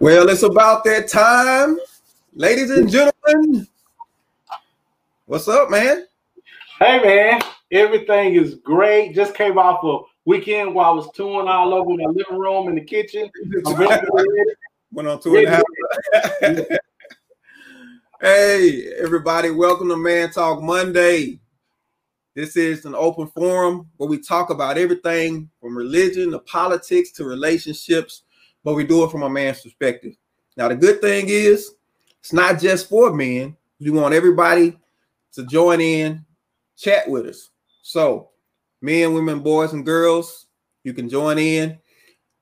Well, it's about that time. Ladies and gentlemen, what's up, man? Hey, man. Everything is great. Just came off a weekend while I was touring all over my living room in the kitchen. Went on tour and Hey, everybody. Welcome to Man Talk Monday. This is an open forum where we talk about everything from religion to politics to relationships but we do it from a man's perspective. Now, the good thing is it's not just for men. We want everybody to join in, chat with us. So, men, women, boys, and girls, you can join in.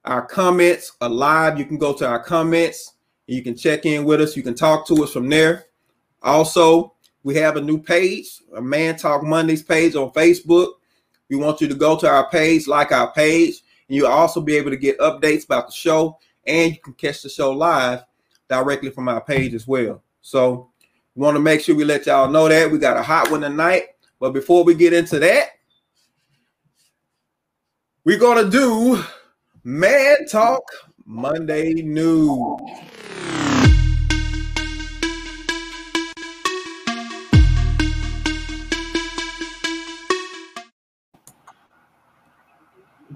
Our comments are live. You can go to our comments you can check in with us. You can talk to us from there. Also, we have a new page, a Man Talk Mondays page on Facebook. We want you to go to our page, like our page, and you'll also be able to get updates about the show, and you can catch the show live directly from our page as well. So we want to make sure we let y'all know that we got a hot one tonight. But before we get into that, we're gonna do Man Talk Monday News.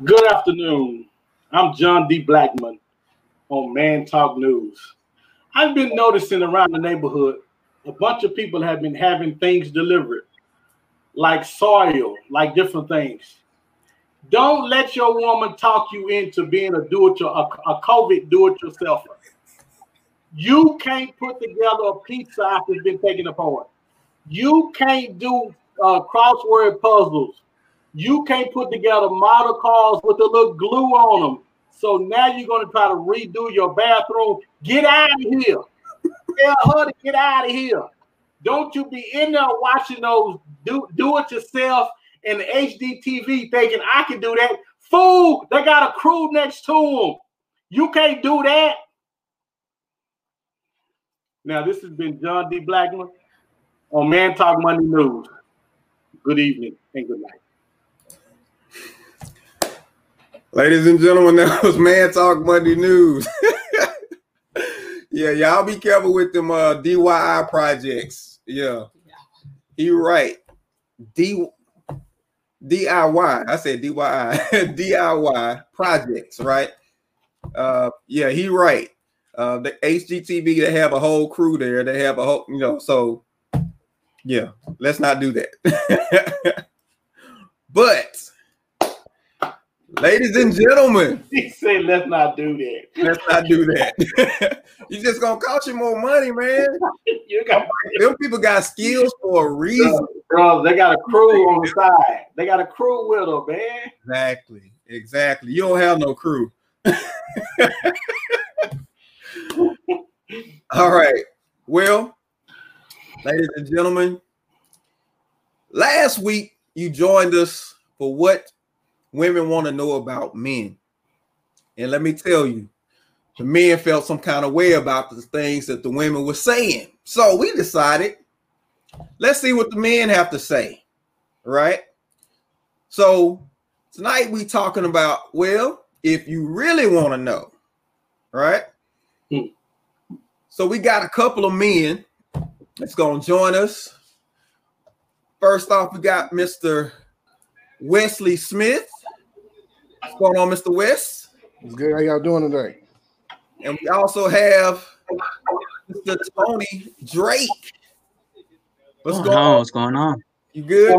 Good afternoon. I'm John D. Blackman on Man Talk News. I've been noticing around the neighborhood a bunch of people have been having things delivered, like soil, like different things. Don't let your woman talk you into being a do it a, a COVID do it yourself. You can't put together a pizza after it's been taken apart. You can't do uh, crossword puzzles you can't put together model cars with a little glue on them. So now you're going to try to redo your bathroom. Get out of here. Tell her to get out of here. Don't you be in there watching those do, do it yourself and the HGTV thinking I can do that. Fool, they got a crew next to them. You can't do that. Now, this has been John D. Blackman on Man Talk Monday News. Good evening and good night. Ladies and gentlemen, that was Man Talk Monday News. yeah, y'all be careful with them uh, DIY projects. Yeah, he right. D DIY. I said DIY. DIY projects, right? Uh, yeah, he right. Uh, the HGTV they have a whole crew there. They have a whole, you know. So, yeah, let's not do that. but Ladies and gentlemen, he said, "Let's not do that. Let's not do that. you just gonna cost you more money, man. you got them people got skills for a reason, bro. They got a crew on the side. They got a crew with them, man. Exactly, exactly. You don't have no crew. All right. Well, ladies and gentlemen, last week you joined us for what women want to know about men. And let me tell you, the men felt some kind of way about the things that the women were saying. So we decided, let's see what the men have to say. Right. So tonight we talking about, well, if you really want to know, right? Hmm. So we got a couple of men that's gonna join us. First off, we got Mr. Wesley Smith. What's going on, Mr. West? It's good. How y'all doing today? And we also have Mr. Tony Drake. What's oh, going on? What's going on? You good?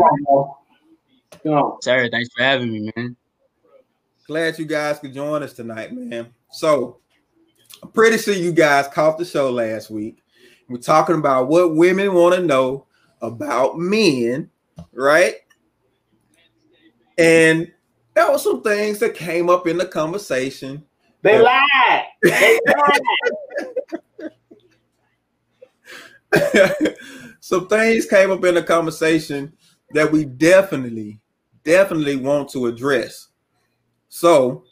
No. Sir, thanks for having me, man. Glad you guys could join us tonight, man. So I'm pretty sure you guys caught the show last week. We're talking about what women want to know about men, right? And there were some things that came up in the conversation. They lied. They lied. some things came up in the conversation that we definitely, definitely want to address. So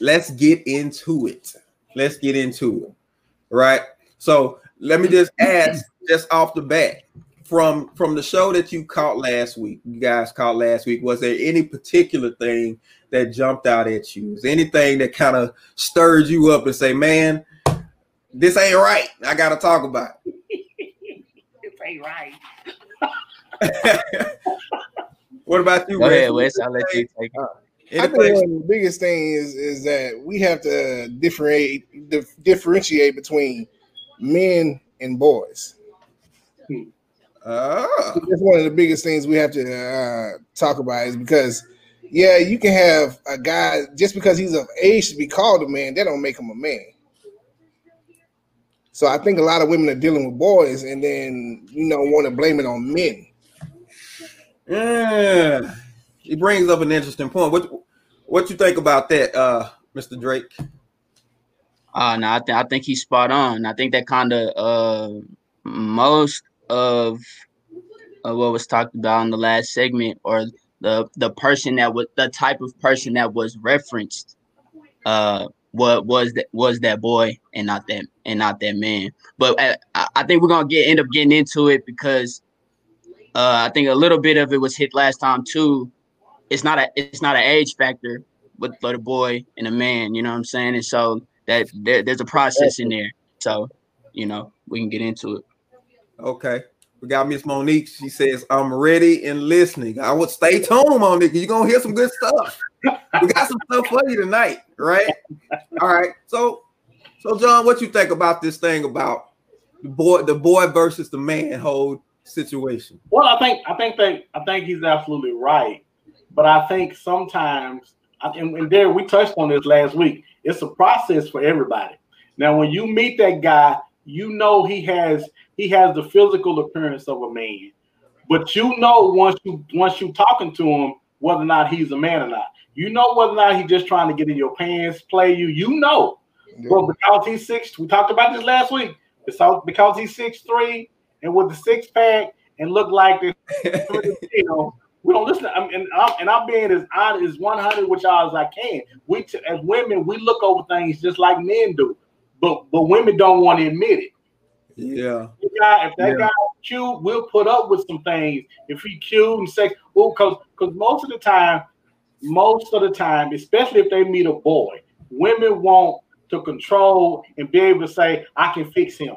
let's get into it. Let's get into it. Right. So let me just ask just off the bat from from the show that you caught last week, you guys caught last week, was there any particular thing that jumped out at you? Is anything that kind of stirred you up and say, man, this ain't right. I gotta talk about it. this ain't right. what about you? Go ahead, Wes. I'll let you take it. I think one of the biggest thing is is that we have to differentiate differentiate between men and boys. Hmm. Oh. That's one of the biggest things we have to uh, talk about is because, yeah, you can have a guy just because he's of age to be called a man, that don't make him a man. So I think a lot of women are dealing with boys and then you know want to blame it on men. Yeah, he brings up an interesting point. What what you think about that, uh, Mr. Drake? Uh no, I, th- I think he's spot on. I think that kind of uh most of, of what was talked about in the last segment, or the the person that was the type of person that was referenced, uh, what was that was that boy and not that and not that man. But uh, I, I think we're gonna get end up getting into it because uh, I think a little bit of it was hit last time too. It's not a it's not an age factor with for the boy and a man, you know what I'm saying? And so that there, there's a process in there. So, you know, we can get into it. Okay. We got Miss Monique. She says, I'm ready and listening. I would stay tuned, Monique. You're gonna hear some good stuff. we got some stuff for you tonight, right? All right. So, so John, what you think about this thing about the boy, the boy versus the man hold situation? Well, I think I think that I think he's absolutely right. But I think sometimes and, and there we touched on this last week. It's a process for everybody. Now, when you meet that guy, you know he has he has the physical appearance of a man, but you know once you once you talking to him whether or not he's a man or not. You know whether or not he's just trying to get in your pants, play you. You know, yeah. but because he's six, we talked about this last week. So because he's six three and with the six pack and look like this, you know, we don't listen. To, and I'm and I'm being as honest as 100 with y'all as I can. We t- as women, we look over things just like men do, but but women don't want to admit it. Yeah. If, guy, if that yeah. guy cute, we'll put up with some things. If he cute and sex, well, because because most of the time, most of the time, especially if they meet a boy, women want to control and be able to say, "I can fix him."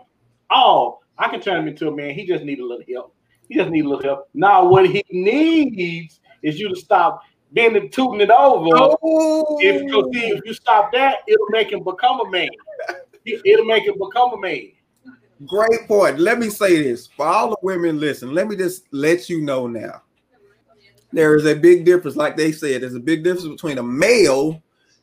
Oh, I can turn him into a man. He just need a little help. He just need a little help. Now, what he needs is you to stop bending, tooting it over. Oh. If, if you stop that, it'll make him become a man. It'll make him become a man. Great point. Let me say this for all the women listen. Let me just let you know now. There is a big difference, like they said. There's a big difference between a male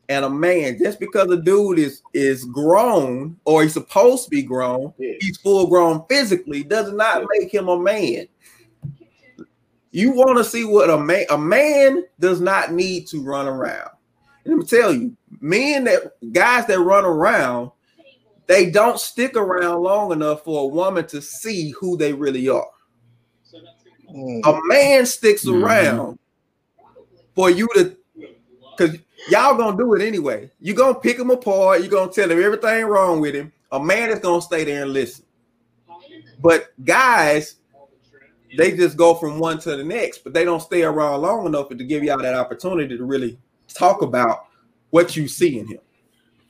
and a man. Just because a dude is is grown or he's supposed to be grown, yeah. he's full grown physically, does not make him a man. You want to see what a man a man does not need to run around. And let me tell you, men that guys that run around they don't stick around long enough for a woman to see who they really are. Mm. A man sticks mm-hmm. around for you to, because y'all gonna do it anyway. You're gonna pick him apart, you're gonna tell him everything wrong with him. A man is gonna stay there and listen. But guys, they just go from one to the next, but they don't stay around long enough to give y'all that opportunity to really talk about what you see in him.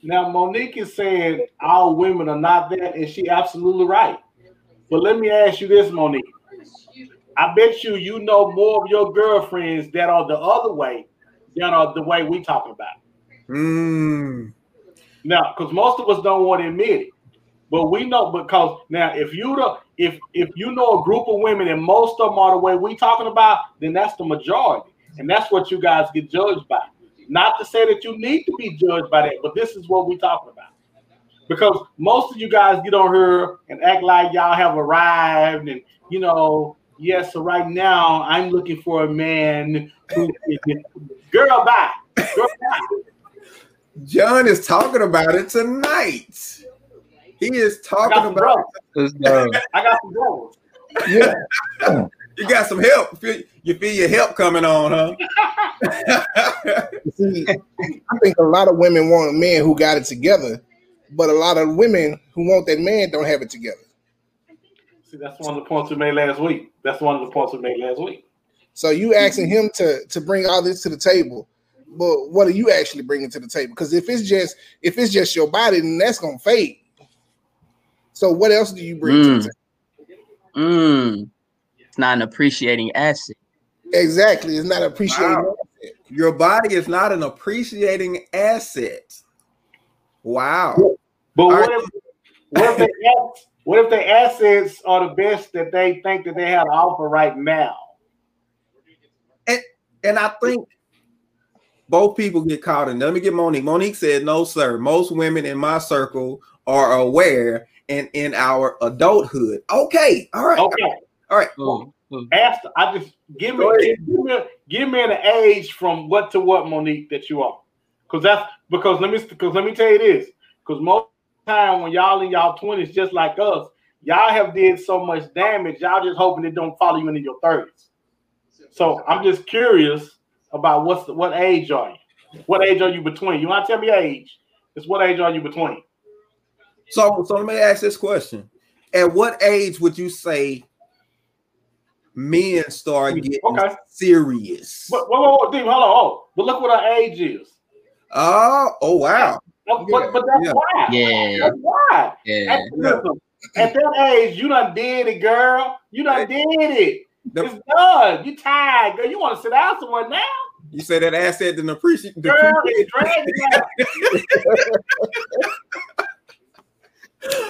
Now, Monique is saying all women are not that, and she absolutely right. But let me ask you this, Monique. I bet you you know more of your girlfriends that are the other way than are the way we talking about. Mm. Now, because most of us don't want to admit it, but we know because now if you the if if you know a group of women and most of them are the way we talking about, then that's the majority, and that's what you guys get judged by. Not to say that you need to be judged by that, but this is what we're talking about. Because most of you guys get on here and act like y'all have arrived, and you know, yes. So right now, I'm looking for a man who is girl bye, girl bye. John is talking about it tonight. He is talking about. brothers. Let's. Uh, I got some brothers. Yeah. You got some help. Feel- You feel your help coming on, huh? See, I think a lot of women want a man who got it together, but a lot of women who want that man don't have it together. See, that's one of the points we made last week. That's one of the points we made last week. So you asking him to to bring all this to the table, but what are you actually bringing to the table? Because if it's just if it's just your body, then that's gonna fade. So what else do you bring to Mm. the table? Mm. It's not an appreciating asset. Exactly, it's not appreciating. Wow. Your body is not an appreciating asset. Wow. But All what right. if what if they what if their assets are the best that they think that they have to offer right now? And I think both people get caught in. Let me get Monique. Monique said, "No, sir. Most women in my circle are aware and in our adulthood." Okay, all right, Okay, all right. Ooh, ooh. ask. I just give me give me give me an age from what to what, Monique, that you are. Because that's because let me because let me tell you this. Because most time when y'all in y'all twenties, just like us, y'all have did so much damage. Y'all just hoping it don't follow you into your thirties. So I'm just curious about what's the, what age are you? What age are you between? You want to tell me age? It's what age are you between? So, so let me ask this question: At what age would you say men start getting Okay. serious? But whoa, whoa, whoa, Deep, hold on. Oh, but look what our age is. Oh, oh, wow. But, but, but that's Yeah. why. Yeah, That's why. yeah. At, listen, at that age, you done did it, girl. You done did it. The- It's done. You tired, girl. You want to sit down somewhere now, you say that asset didn't appreciate. girl? It's dragging out.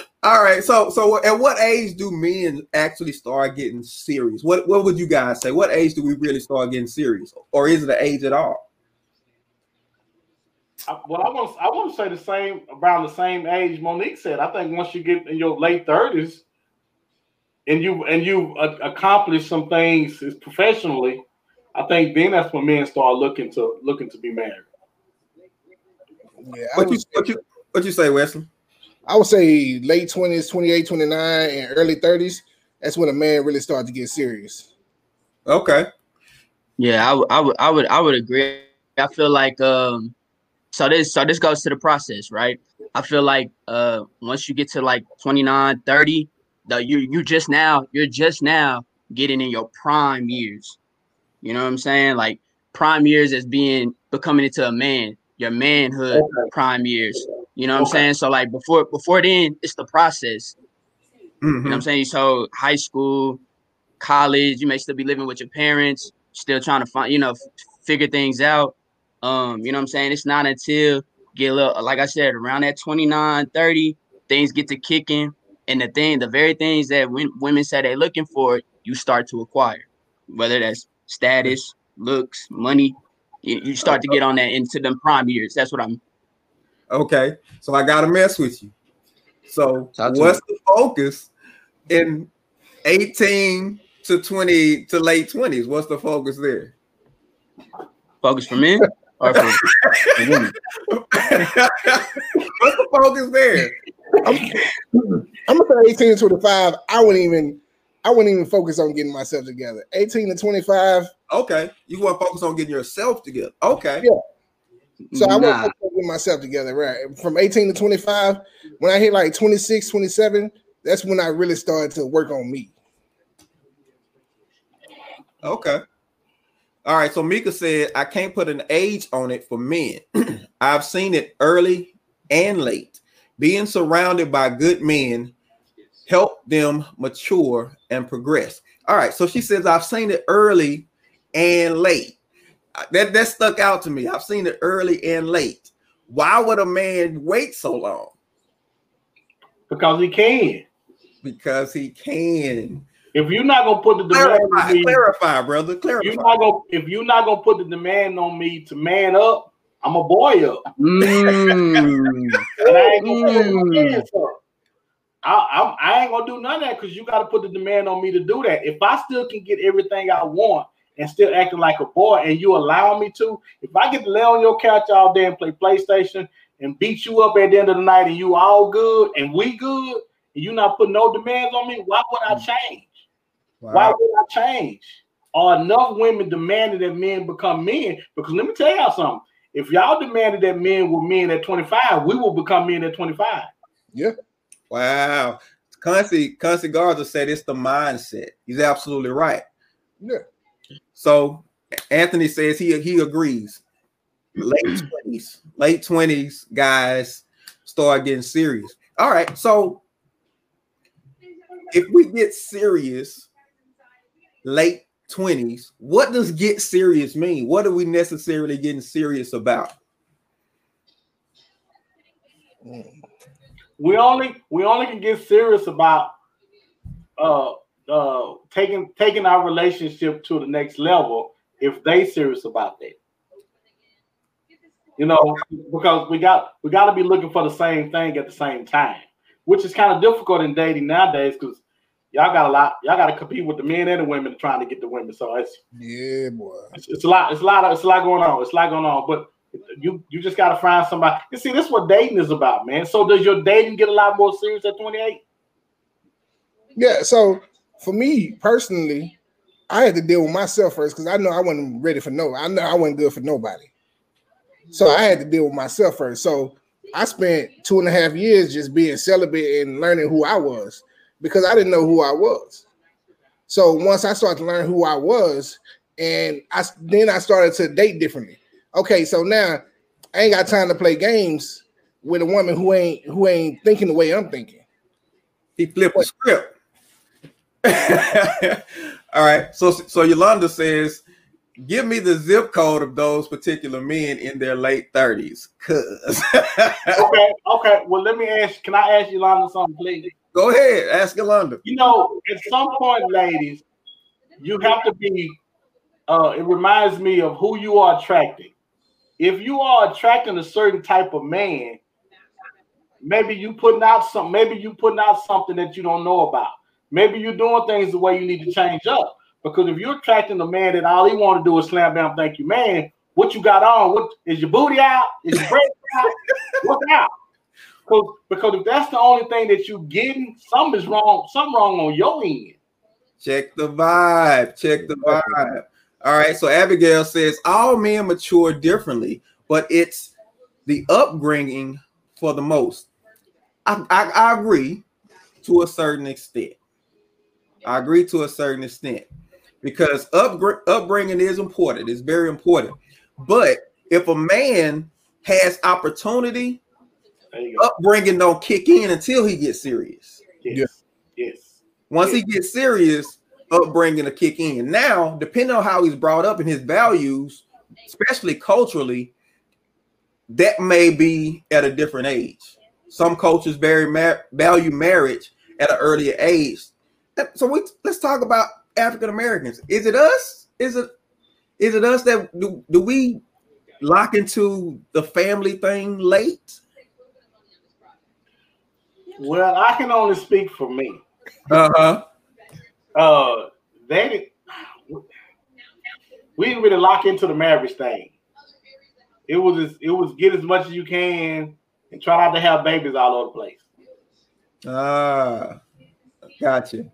All right. So, so at what age do men actually start getting serious? What What would you guys say? What age do we really start getting serious, or is it an age at all? I- Well, I want I want to say the same around the same age Monique said. I think once you get in your late thirties, and you and you uh, accomplish some things professionally, I think then that's when men start looking to looking to be married. Yeah, What would, you What you What you say, Wesley? I would say late 20s, 28, 29, and early 30s. That's when a man really starts to get serious. Okay. Yeah, I would, I would, I would, I would agree. I feel like um, so this, so this goes to the process, right? I feel like uh, once you get to like 29, 30, the you you just now, you're just now getting in your prime years. You know what I'm saying? Like prime years as being becoming into a man, your manhood Okay. prime years. You know what I'm saying? So like before before then, it's the process. You know what. I'm saying? So high school, college, you may still be living with your parents, still trying to find, you know, figure things out. Um, you know what I'm saying? It's not until get a little, like I said, around that 29, 30, things get to kicking. And the thing, the very things that women say they're looking for, you start to acquire, whether that's status, looks, money. You, you start to get on that into them prime years. That's what I'm. Okay. So I gotta mess with you. So Talk to what's the focus in 18 to 20 to late 20s? What's the focus there? Focus for men or for, for women? What's the focus there? I'm gonna say 18 to 25. I wouldn't even I wouldn't even focus on getting myself together. 18 to 25. Okay. You want to focus on getting yourself together. Okay. So I wouldn't Nah. focus on getting myself together. Right. From 18 to 25, when I hit like 26, 27, that's when I really started to work on me. Okay. All right. So Mika said, I can't put an age on it for men. I've seen it early and late. Being surrounded by good men help them mature and progress. All right. So she says, I've seen it early and late. That, that stuck out to me. I've seen it early and late. Why would a man wait so long? because he can. Because he can. If you're not gonna put the demand on Clarify, me, clarify, brother. if you're Clarify. not gonna if you're not gonna put the demand on me to man up, I'm a boy up, Mm. and I ain't gonna put Mm. my hands up. I, I'm, I ain't gonna do none of that because you got to put the demand on me to do that. If I still can get everything I want and still acting like a boy, and you allow me to, if I get to lay on your couch all day and play PlayStation and beat you up at the end of the night and you all good and we good and you not putting no demands on me, why would I mm. change? Wow. Why would I change? Are enough women demanding that men become men? Because let me tell y'all something. If y'all demanded that men were men at 25, we will become men at 25. Yeah. Wow. Quincy, Quincy Garza said it's the mindset. He's absolutely right. Yeah. So Anthony says he he agrees. Late twenties, late twenties guys start getting serious. All right, so if we get serious late 20s, what does get serious mean? What are we necessarily getting serious about? We only we only can get serious about uh uh taking taking our relationship to the next level if they serious about that. You know, because we got we got to be looking for the same thing at the same time, which is kind of difficult in dating nowadays because y'all got a lot. Y'all got to compete with the men and the women trying to get the women. So it's yeah, boy. It's, it's, a lot. It's a lot. Of, it's a lot going on. It's a lot going on. But you you just got to find somebody. You see, this is what dating is about, man. So does your dating get a lot more serious at 28? Yeah. So for me personally, I had to deal with myself first because I know I wasn't ready for no. I know I wasn't good for nobody. So I had to deal with myself first. So I spent two and a half years just being celibate and learning who I was because I didn't know who I was. So once I started to learn who I was, and I then I started to date differently. Okay, so now I ain't got time to play games with a woman who ain't who ain't thinking the way I'm thinking. He flipped the script. All right. So so Yolanda says, give me the zip code of those particular men in their late 30s. Cause okay, okay. Well, let me ask. Can I ask Yolanda something, please? Go ahead, ask Yolanda. You know, at some point, ladies, you have to be. Uh, it reminds me of who you are attracting. If you are attracting a certain type of man, maybe you putting out some. Maybe you putting out something that you don't know about. Maybe you're doing things the way you need to change up. Because if you're attracting a man that all he want to do is slam down, thank you, man. What you got on? What is your booty out? Is your breast out? What's out? Because because if that's the only thing that you're getting, something is wrong. Something wrong on your end. Check the vibe. Check the vibe. All right. So Abigail says all men mature differently, but it's the upbringing for the most. I, I, I agree to a certain extent. I agree to a certain extent because up, upbringing is important. It's very important. But if a man has opportunity upbringing don't kick in until he gets serious. Yes. Yes. Once yes. he gets serious, upbringing to kick in. Now, depending on how he's brought up and his values, especially culturally, that may be at a different age. Some cultures very mar- value marriage at an earlier age. So we let's talk about African Americans. Is it us? Is it is it us that do, do we lock into the family thing late? Well, I can only speak for me. Uh-huh. Uh they we didn't really lock into the marriage thing. It was it was get as much as you can and try not to have babies all over the place. Ah, gotcha.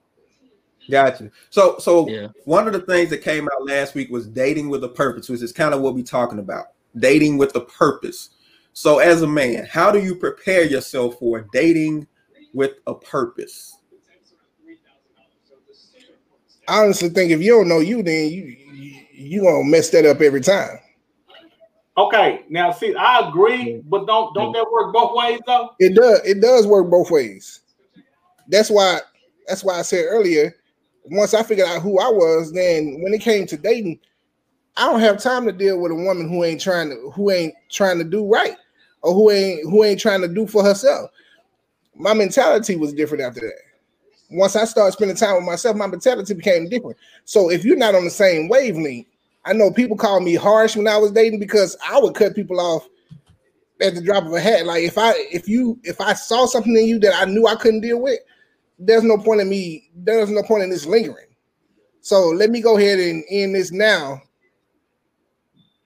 Gotcha. So, so yeah. one of the things that came out last week was dating with a purpose, which is kind of what we're talking about. Dating with a purpose. So, as a man, how do you prepare yourself for dating with a purpose? I honestly think if you don't know you, then you you gonna mess that up every time. Okay, now see, I agree, but don't don't that work both ways though? It does. It does work both ways. That's why. That's why I said earlier. Once I figured out who I was, then when it came to dating, I don't have time to deal with a woman who ain't trying to who ain't trying to do right or who ain't who ain't trying to do for herself my mentality was different after that. Once I started spending time with myself, my mentality became different. So if you're not on the same wavelength, I know people call me harsh when I was dating because I would cut people off at the drop of a hat. Like if I if you if I saw something in you that I knew I couldn't deal with, there's no point in me, there's no point in this lingering. So let me go ahead and end this now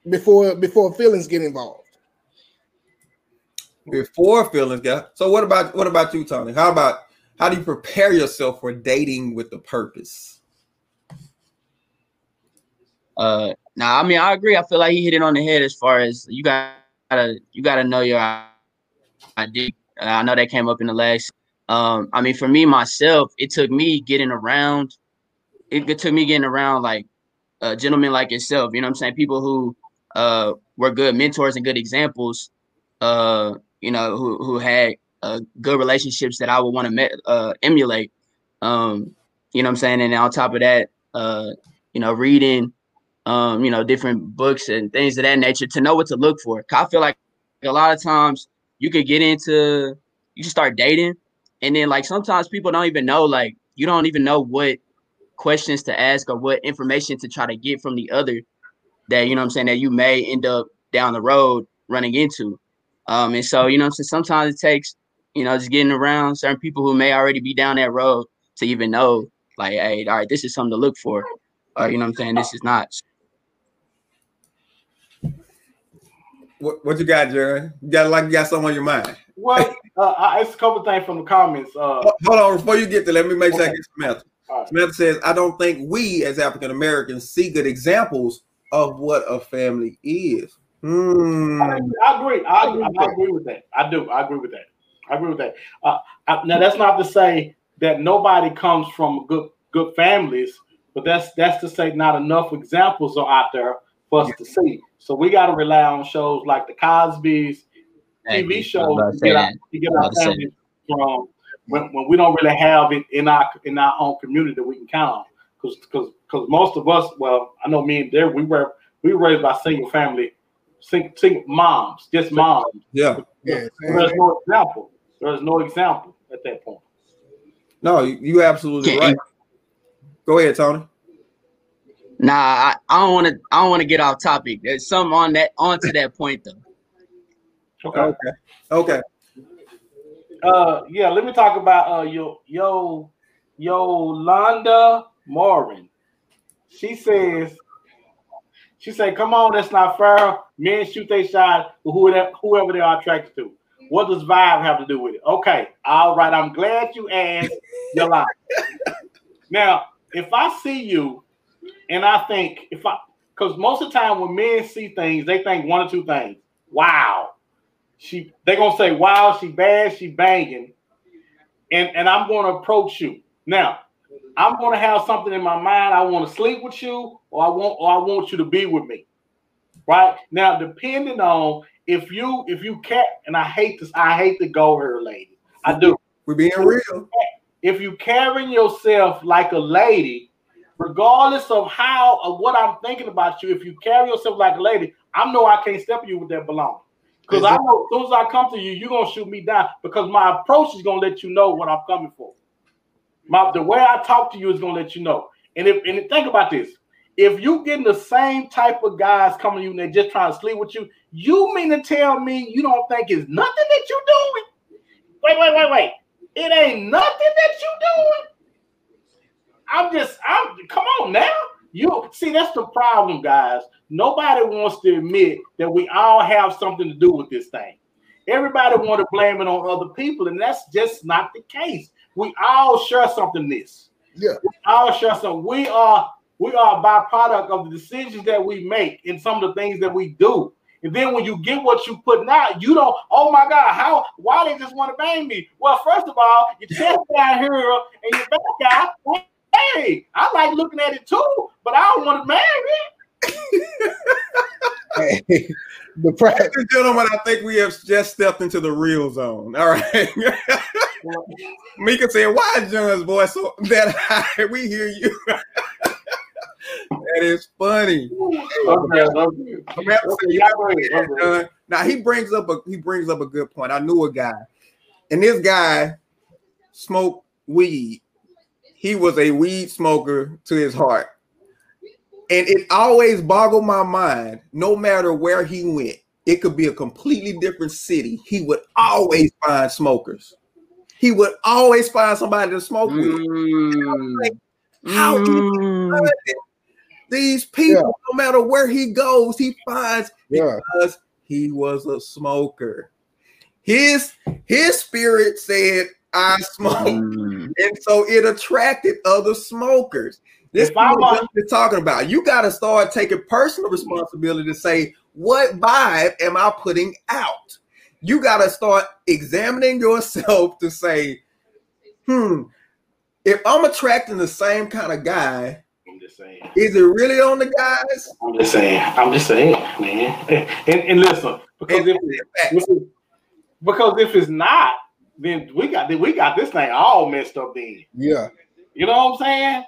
before before feelings get involved. before feelings get. So what about what about you, Tony? How about how do you prepare yourself for dating with a purpose? Uh, now I mean I agree. I feel like he hit it on the head as far as you gotta you gotta know your idea. Uh, I know that came up in the last. Um, I mean, for me myself, it took me getting around. It, took me getting around like uh, gentlemen like yourself. You know what I'm saying? People who uh, were good mentors and good examples. Uh, you know, who who had uh, good relationships that I would want to me- uh, emulate. Um, you know what I'm saying? And on top of that, uh, you know, reading, um, you know, different books and things of that nature to know what to look for. I feel like a lot of times you could get into, you start dating, and then like sometimes people don't even know, like you don't even know what questions to ask or what information to try to get from the other that you know what I'm saying that you may end up down the road running into. Um, and so, you know, so sometimes it takes, you know, just getting around certain people who may already be down that road to even know, like, hey, all right, this is something to look for. Or, you know I'm saying? This is not. What, what you got, Jared? You got like you got something on your mind. Well, uh, it's a couple things from the comments. Uh, Hold on, before you get there, let me make sure I get Samantha. Right. Samantha says, I don't think we as African Americans see good examples of what a family is. Hmm. I, I, agree. I, I, agree. I, agree with that. I do. I agree with that. I agree with that. Uh, now, that's not to say that nobody comes from good good families, but that's that's to say not enough examples are out there for us yeah. to see. So we got to rely on shows like the Cosby's, TV shows to get, our, to get our families from when, when we don't really have it in our in our own community that we can count on. Because because because most of us, well, I know me and Derek, we were we were raised by single family, single, single moms, just moms. Yeah. yeah. There's no example. There's no example at that point. No, you absolutely right. Go ahead, Tony. Nah, I, I don't want to. I don't want to get off topic. There's some on that onto that point though. Okay. Okay. Okay. Uh, yeah. Let me talk about uh yo yo Yolanda Morin. She says, she said, "Come on, that's not fair. Men shoot they shot whoever whoever they are attracted to. What does vibe have to do with it? Okay, all right. I'm glad you asked, Yolanda. now, if I see you, and I think if I, because most of the time when men see things, they think one or two things. Wow, she. They gonna say, wow, she bad, she banging, and and I'm gonna approach you now. I'm going to have something in my mind. I want to sleep with you, or I want, or I want you to be with me. Right now, depending on if you, if you can, and I hate this, I hate to go here, lady. I do. We're being real. If you carrying yourself like a lady, regardless of how of what I'm thinking about you, if you carry yourself like a lady, I know I can't step you with that belonging. Because I know as soon as I come to you, you're gonna shoot me down because my approach is gonna let you know what I'm coming for. My the way I talk to you is gonna let you know. And if and think about this, if you getting the same type of guys coming to you and they're just trying to sleep with you, you mean to tell me you don't think it's nothing that you're doing? Wait, wait, wait, wait. It ain't nothing that you're doing. I'm just, I'm come on now. You see, that's the problem, guys. Nobody wants to admit that we all have something to do with this thing. Everybody want to blame it on other people, and that's just not the case we all share something this. Yeah. We all share something. We are we are a byproduct of the decisions that we make and some of the things that we do. And then when you get what you put out, you don't, oh my God, how why they just want to bang me? Well, first of all, your chest down here and your back out. Hey, I like looking at it too, but I don't want to marry it. hey, the Ladies and gentlemen, I think we have just stepped into the real zone. All right. Mika said, "Why is John's voice so that high? We hear you." that is funny. Now he brings up a he brings up a good point. I knew a guy, and this guy smoked weed. He was a weed smoker to his heart. And it always boggled my mind, no matter where he went, it could be a completely different city. He would always find smokers he would always find somebody to smoke with. Mm. Like, how mm. these people, yeah. no matter where he goes, he finds yeah. because he was a smoker. his his spirit said I smoke, Mm. And so it attracted other smokers. This is what a- you're talking about. You got to start taking personal responsibility to say what vibe am I putting out. You got to start examining yourself to say, hmm, if I'm attracting the same kind of guy, I'm just saying. is it really on the guys? I'm just saying. I'm just saying, man. And, and listen, because if, if because if it's not, then we got we got this thing all messed up. Then Yeah. you know what I'm saying?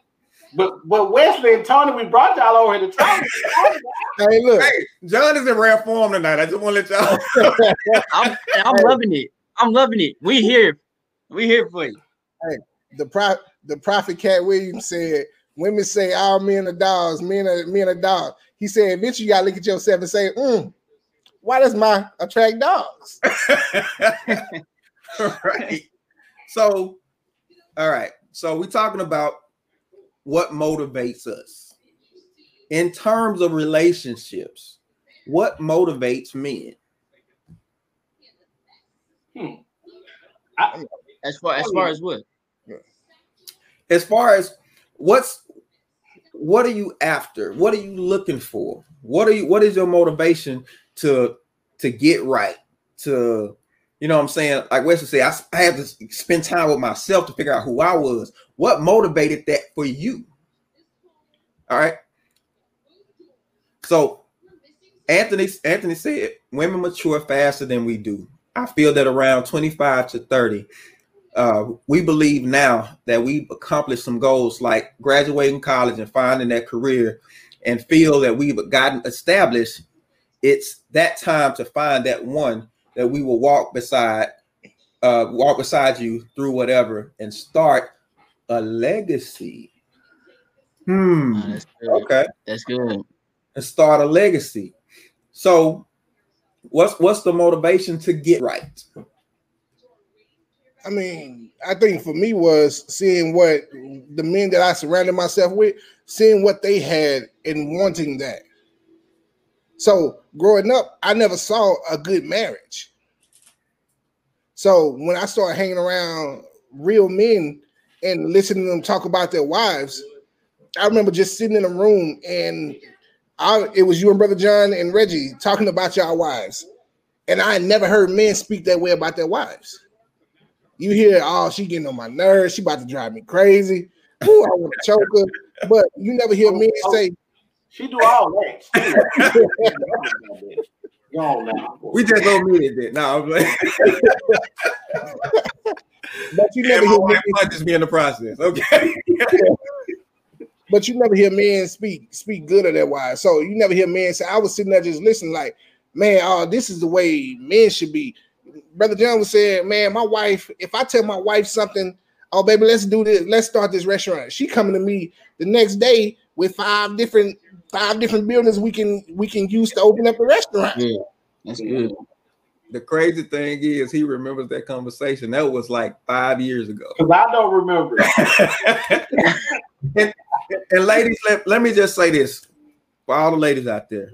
But but Wesley and Tony, we brought y'all over here to talk. Hey, look. Hey, John is in rare form tonight. I just want to let y'all. I'm, I'm loving it. I'm loving it. We here. We here for you. Hey, the pro the prophet Katt Williams said, women say all men are dogs, men are men are dogs. He said, eventually you gotta look at yourself and say, mm, why does my attract dogs? right. So, all right. So we're talking about what motivates us in terms of relationships. What motivates men? Hmm. As far as far as what? As far as what's what are you after? What are you looking for? What are you what is your motivation to to get right? To you know what I'm saying? Like Wesley said, I, I had to spend time with myself to figure out who I was. What motivated that for you? All right. So Anthony Anthony said women mature faster than we do. I feel that around 25 to 30, uh, we believe now that we've accomplished some goals like graduating college and finding that career and feel that we've gotten established. It's that time to find that one that we will walk beside, uh, walk beside you through whatever and start a legacy. Hmm. Uh, that's. Okay. That's good. And start a legacy. So what's what's the motivation to get right? I mean, I think for me was seeing what the men that I surrounded myself with, seeing what they had and wanting that. So growing up, I never saw a good marriage. So when I started hanging around real men and listening to them talk about their wives, I remember just sitting in a room and I, it was you and brother John and Reggie talking about y'all wives. And I never heard men speak that way about their wives. You hear, oh, she getting on my nerves. She about to drive me crazy. Ooh, I want to choke her. But you never hear oh, men oh. say, She do all that. Go now. We just don't mean it then. No, I'm like, but you never and hear men, punches me in the process. Okay. but you never hear men speak speak good of their wives. So you never hear men say, I was sitting there just listening, like, man, oh, this is the way men should be. Brother John was saying, man, my wife, if I tell my wife something, oh baby, let's do this, let's start this restaurant. She coming to me the next day with five different five different buildings we can we can use to open up a restaurant. Yeah, that's good. The crazy thing is, he remembers that conversation. That was like five years ago. Because I don't remember. and, and ladies, let, let me just say this for all the ladies out there.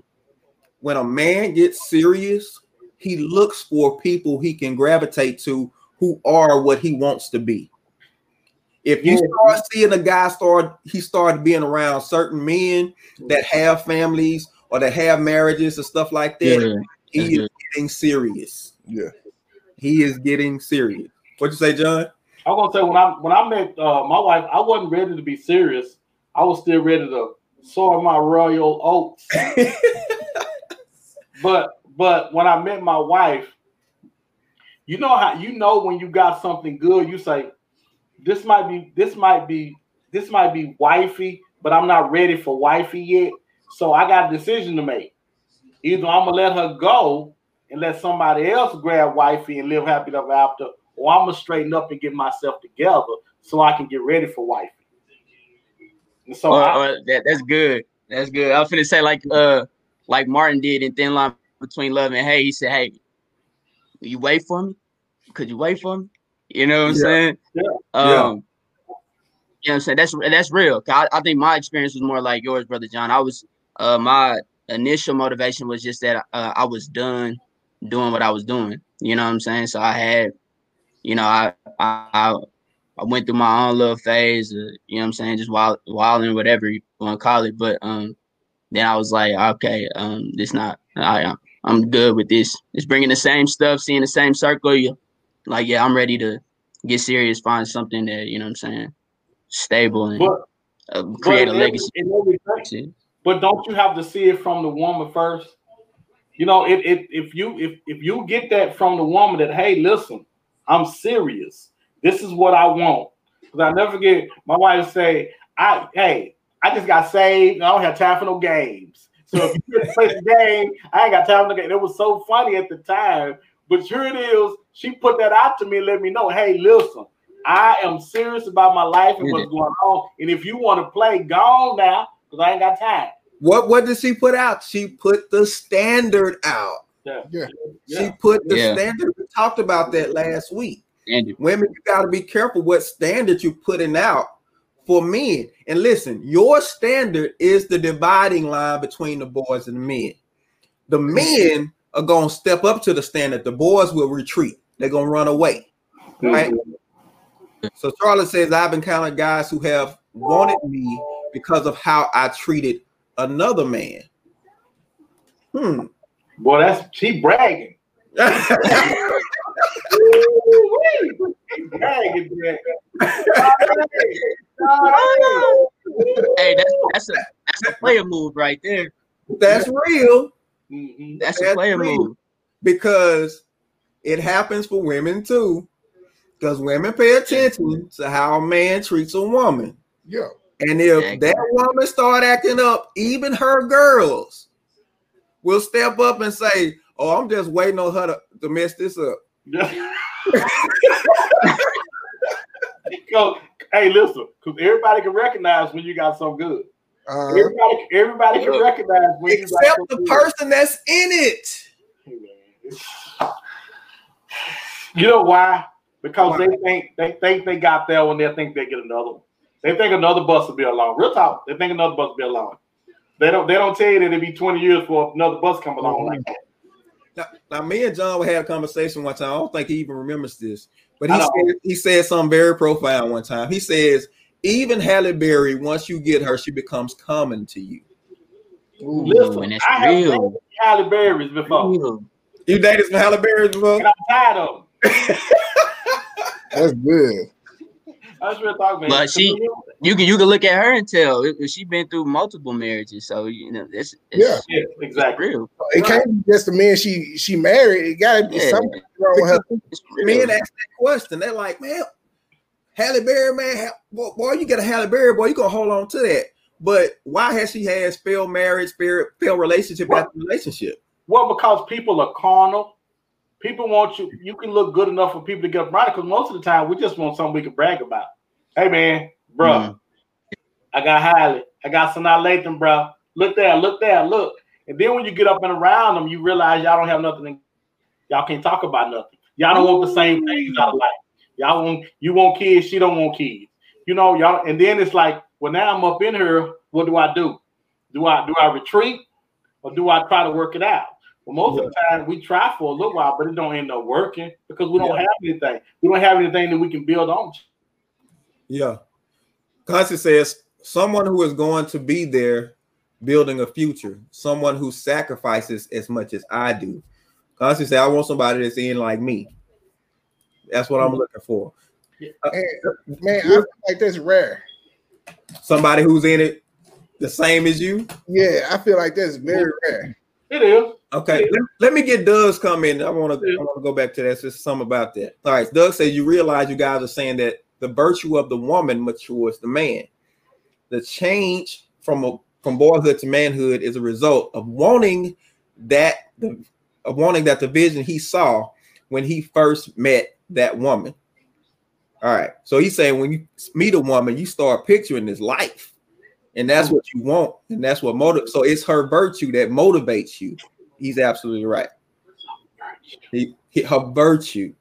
When a man gets serious, he looks for people he can gravitate to who are what he wants to be. If you Yeah. start seeing a guy start, he started being around certain men that have families or that have marriages and stuff like that. Yeah, he that's is getting serious. Yeah. He is getting serious. What you say, John? I'm gonna say when I when I met uh, my wife, I wasn't ready to be serious. I was still ready to soar my royal oats. but but when I met my wife, you know how you know when you got something good, you say, This might be this might be this might be wifey, but I'm not ready for wifey yet. So I got a decision to make. Either I'm gonna let her go and let somebody else grab wifey and live happy ever after, or I'm gonna straighten up and get myself together so I can get ready for wifey. And so Or- I, or that, that's good. That's good. I was finna say like uh like Martin did in Thin Line Between Love and Hate. He said, "Hey, you wait for me? Could you wait for me? You know what I'm Yeah. saying? Yeah. Um, Yeah. You know what I'm saying? That's that's real. I, I think my experience was more like yours, brother John. I was uh my initial motivation was just that uh, I was done doing what I was doing. You know what I'm saying? So I had, you know, I I I went through my own little phase, of, you know what I'm saying, just wild wilding whatever you want to call it. But um, then I was like, okay, um, this not I I'm good with this. It's bringing the same stuff, seeing the same circle. You like, yeah, I'm ready to get serious, find something that you know what I'm saying, stable and But uh, create but a every- legacy. But don't you have to see it from the woman first? You know, if if if you if if you get that from the woman that hey, listen, I'm serious. This is what I want. Because I never forget my wife say, I hey, I just got saved. I don't have time for no games. So if you play the game, I ain't got time to game. It was so funny at the time. But here it is. She put that out to me and let me know, hey, listen, I am serious about my life and what's going on. And if you want to play, go on now, because I ain't got time. What what did she put out? She put the standard out. Yeah. Yeah. She put the Yeah. standard. We talked about that last week. And Women, you got to be careful what standard you're putting out for men. And listen, your standard is the dividing line between the boys and the men. The men are going to step up to the standard. The boys will retreat. They're going to run away. Right. So Charlotte says, I've encountered guys who have wanted me because of how I treated another man. Hmm. Boy, that's she bragging. Ooh-wee. Bragging, hey, that's that's a that's a player move right there. That's real Mm-hmm. That's a That's player real. move. because it happens for women too. Because women pay attention to how a man treats a woman. Yeah. And if Exactly. that woman start acting up, even her girls will step up and say, Oh, I'm just waiting on her to, to mess this up. Go, hey, listen, because everybody can recognize when you got so good. Uh, Everybody, everybody can recognize when Except the person that's in it. You know why? Because they think they think they got that one. They think they get another one. They think another bus will be along. Real talk. They think another bus will be along. They don't. They don't tell you that it'll be twenty years for another bus come along. Like that. Now, now, me and John had a conversation one time. I don't think he even remembers this, but he said, he said something very profound one time. He says, even Halle Berry, once you get her, she becomes common to you. Ooh, Listen, and that's I have real. dated Halle Berry's before, Real. You dated some Halle Berry's before? and I'm tired of them. that's good. That's real talk, man. But she- You can you can look at her and tell if, if she been through multiple marriages. So you know it's, it's Yeah. yeah, exactly. real. It can't be just the man she she married. It gotta be Yeah. something wrong with her. Men ask that question. They're like, man, Halle Berry, man, boy, boy, you get a Halle Berry, boy, you gonna hold on to that. But why has she had failed marriage, failed, failed relationship after relationship? Well, because people are carnal. People want you. You can look good enough for people to get around. Because most of the time, we just want something we can brag about. Hey, man, bro, Mhm. I got Halle. I got Sanaa Lathan, bro. Look there, look there, look. And then when you get up and around them, you realize y'all don't have nothing. in- Y'all can't talk about nothing. Y'all don't want the same things out of life. Y'all want you want kids. She don't want kids. You know, y'all. And then it's like, well, now I'm up in here. What do I do? Do I do I retreat or do I try to work it out? Well, most of the time we try for a little while, but it don't end up working because we don't Yeah. have anything. We don't have anything that we can build on. Yeah. Constance says someone who is going to be there building a future, someone who sacrifices as much as I do. Constance said, I want somebody that's in like me. That's what I'm mm-hmm. looking for. And, uh, man, I feel like that's rare. Somebody who's in it the same as you. Yeah, I feel like that's very rare. It is. Okay, let, let me get Doug's comment. I want to I want to go back to that. Just some about that. All right, Doug says you realize you guys are saying that the virtue of the woman matures the man. The change from a from boyhood to manhood is a result of wanting that the of wanting that the vision he saw when he first met that woman. All right, so he's saying when you meet a woman, you start picturing this life, and that's what you want, and that's what motive. So it's her virtue that motivates you. He's absolutely right. He, he- her virtue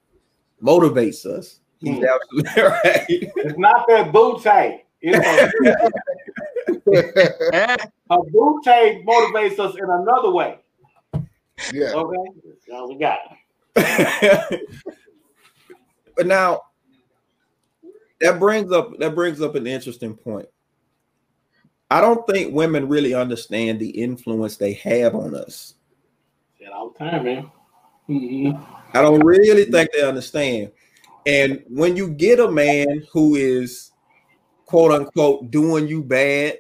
motivates us. He's Hmm. absolutely right. It's not that booty. It's a, a motivates us in another way. Yeah. Okay, now we got. but now that brings up that brings up an interesting point. I don't think women really understand the influence they have on us. That all the time, man. Mm-hmm. I don't really think they understand. And when you get a man who is quote unquote doing you bad,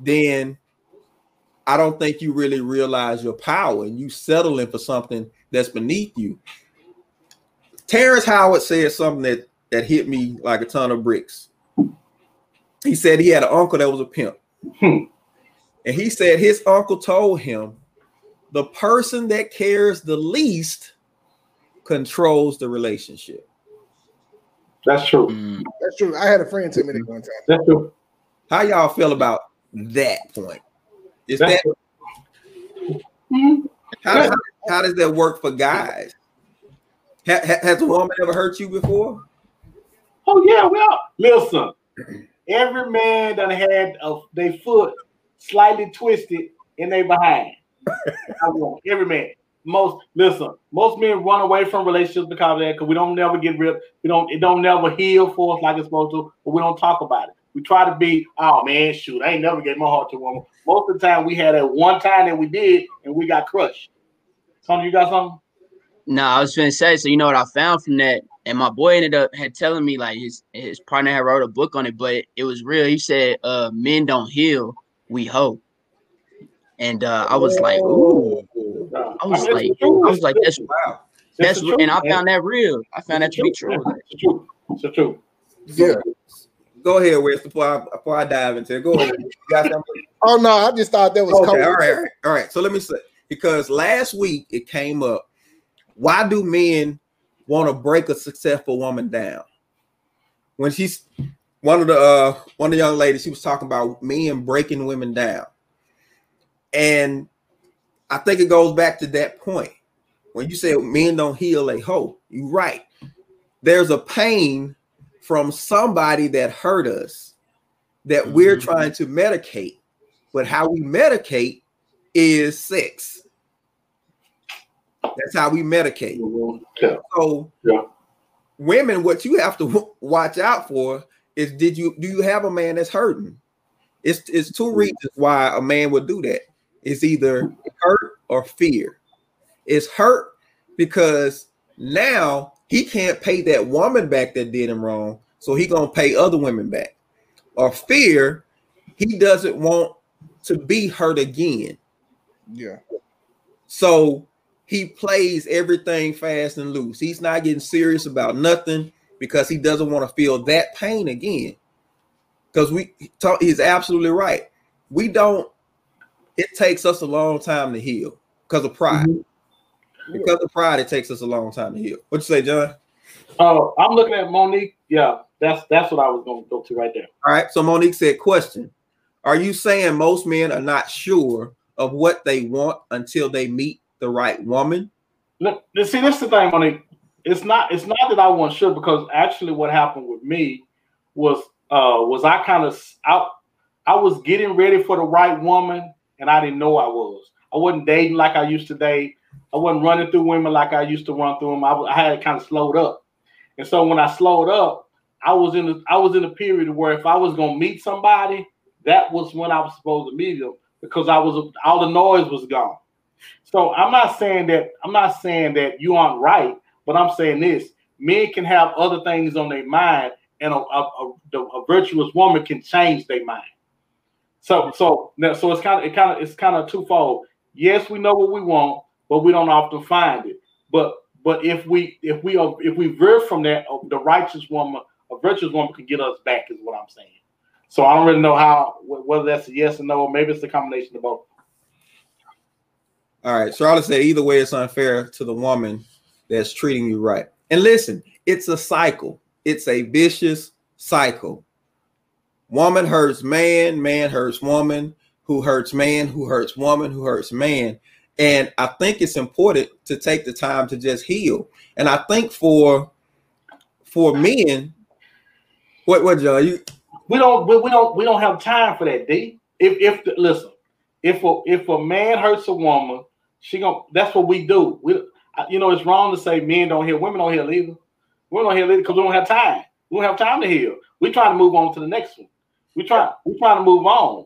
then I don't think you really realize your power and you settling for something that's beneath you. Terrence Howard said something that that hit me like a ton of bricks. He said he had an uncle that was a pimp. Hmm. And he said his uncle told him the person that cares the least controls the relationship. That's true. Mm. That's true. I had a friend tell me that one time. That's true. How y'all feel about that point? Is That's that true. How, how, how does that work for guys? Ha, ha- has a woman ever hurt you before? Oh yeah, well, listen. Every man that had a, their foot slightly twisted in their behind. Every man. Most listen. Most men run away from relationships because of that. Because we don't never get ripped. We don't. It don't never heal for us like it's supposed to. But we don't talk about it. We try to be. Oh man, shoot! I ain't never gave my heart to a woman. Most of the time, we had that one time that we did, and we got crushed. Something you got something? No, I was gonna say. So you know what I found from that, and my boy ended up had telling me like his his partner had wrote a book on it, but it was real. He said, "Uh, men don't heal, we hope." And uh, I was like, "Ooh." I was like, I was like, that's Wow. that's, and I found that real. I found that to be true. It's true. It's true. Yeah. Go ahead, Wes, before I, before I dive into it. Go ahead. You got? Oh no, I just thought that was Okay, cold. all right, all right, all right. So let me say because last week it came up. Why do men want to break a successful woman down? When she's one of the uh one of the young ladies, she was talking about men breaking women down. And I think it goes back to that point. When you say men don't heal a hoe, you're right. There's a pain from somebody that hurt us that we're Mhm. trying to medicate. But how we medicate is sex. That's how we medicate. Mm-hmm. Yeah. So, Yeah. women, what you have to w- watch out for is did you do you have a man that's hurting? It's it's two mm-hmm. reasons why a man would do that. It's either hurt or fear. It's hurt because now he can't pay that woman back that did him wrong, so he gonna pay other women back. Or fear, he doesn't want to be hurt again. Yeah. So he plays everything fast and loose. He's not getting serious about nothing because he doesn't want to feel that pain again. Because we talk, he's absolutely right. We don't, it takes us a long time to heal because of pride. Mm-hmm. Because of pride, it takes us a long time to heal. What you say, John? Oh, I'm looking at Monique. Yeah, that's that's what I was going to go to right there. All right. So Monique said, question. Are you saying most men are not sure of what they want until they meet the right woman? Look, see, this is the thing, Monique. It's not. It's not that I want sure because actually, what happened with me was uh was I kind of I I was getting ready for the right woman, and I didn't know I was. I wasn't dating like I used to date. I wasn't running through women like I used to run through them. I, I had kind of slowed up, and so when I slowed up, I was in a, I was in a period where if I was gonna meet somebody, that was when I was supposed to meet them because I was all the noise was gone. So I'm not saying that I'm not saying that you aren't right, but I'm saying this: men can have other things on their mind, and a, a, a, a virtuous woman can change their mind. So so so it's kind of it kind of it's kind of twofold. Yes, we know what we want, but we don't often find it. But but if we if we are if we veer from that, uh, the righteous woman, a virtuous woman, can get us back. Is what I'm saying. So I don't really know how whether that's a yes or no, or maybe it's a combination of both. All right. Charlotte said either way, it's unfair to the woman that's treating you right. And listen, it's a cycle, it's a vicious cycle. Woman hurts man, man hurts woman, who hurts man, who hurts woman, who hurts man. And I think it's important to take the time to just heal. And I think for for men, what what John, you We don't we, we don't we don't have time for that, D. If if listen, if a if a man hurts a woman, she gonna. That's what we do. We, you know, it's wrong to say men don't heal, women don't heal either. We don't heal either because we don't have time. We don't have time to heal. We trying to move on to the next one. We try. We trying to move on.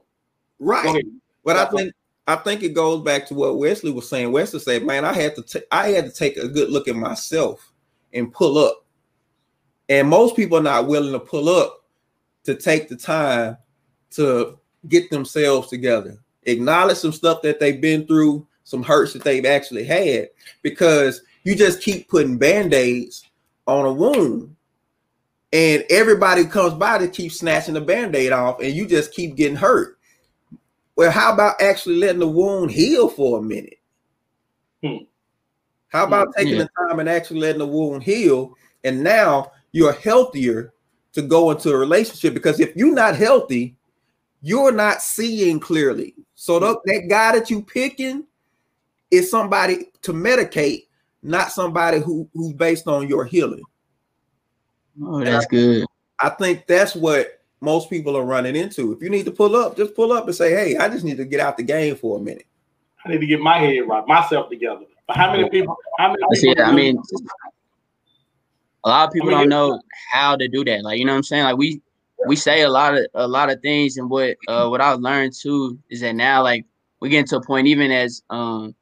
Right. But I think I think it goes back to what Wesley was saying. Wesley said, "Man, I had to t- I had to take a good look at myself and pull up." And most people are not willing to pull up to take the time to get themselves together, acknowledge some stuff that they've been through, some hurts that they've actually had, because you just keep putting band-aids on a wound. And everybody comes by to keep snatching the band-aid off, and you just keep getting hurt well, how about actually letting the wound heal for a minute? Hmm. How about taking yeah. the time and actually letting the wound heal? And now you're healthier to go into a relationship because if you're not healthy, you're not seeing clearly. So the, that guy that you picking is somebody to medicate, not somebody who who's based on your healing. Oh, that's I, good. I think that's what most people are running into. If you need to pull up, just pull up and say, "Hey, I just need to get out the game for a minute." I need to get my head right, myself together. But how many people? How many? People I mean, a lot of people I mean, don't know how to do that. Like you know what I'm saying? Like we we say a lot of a lot of things, and what uh what I've learned too is that now like we get to a point even as um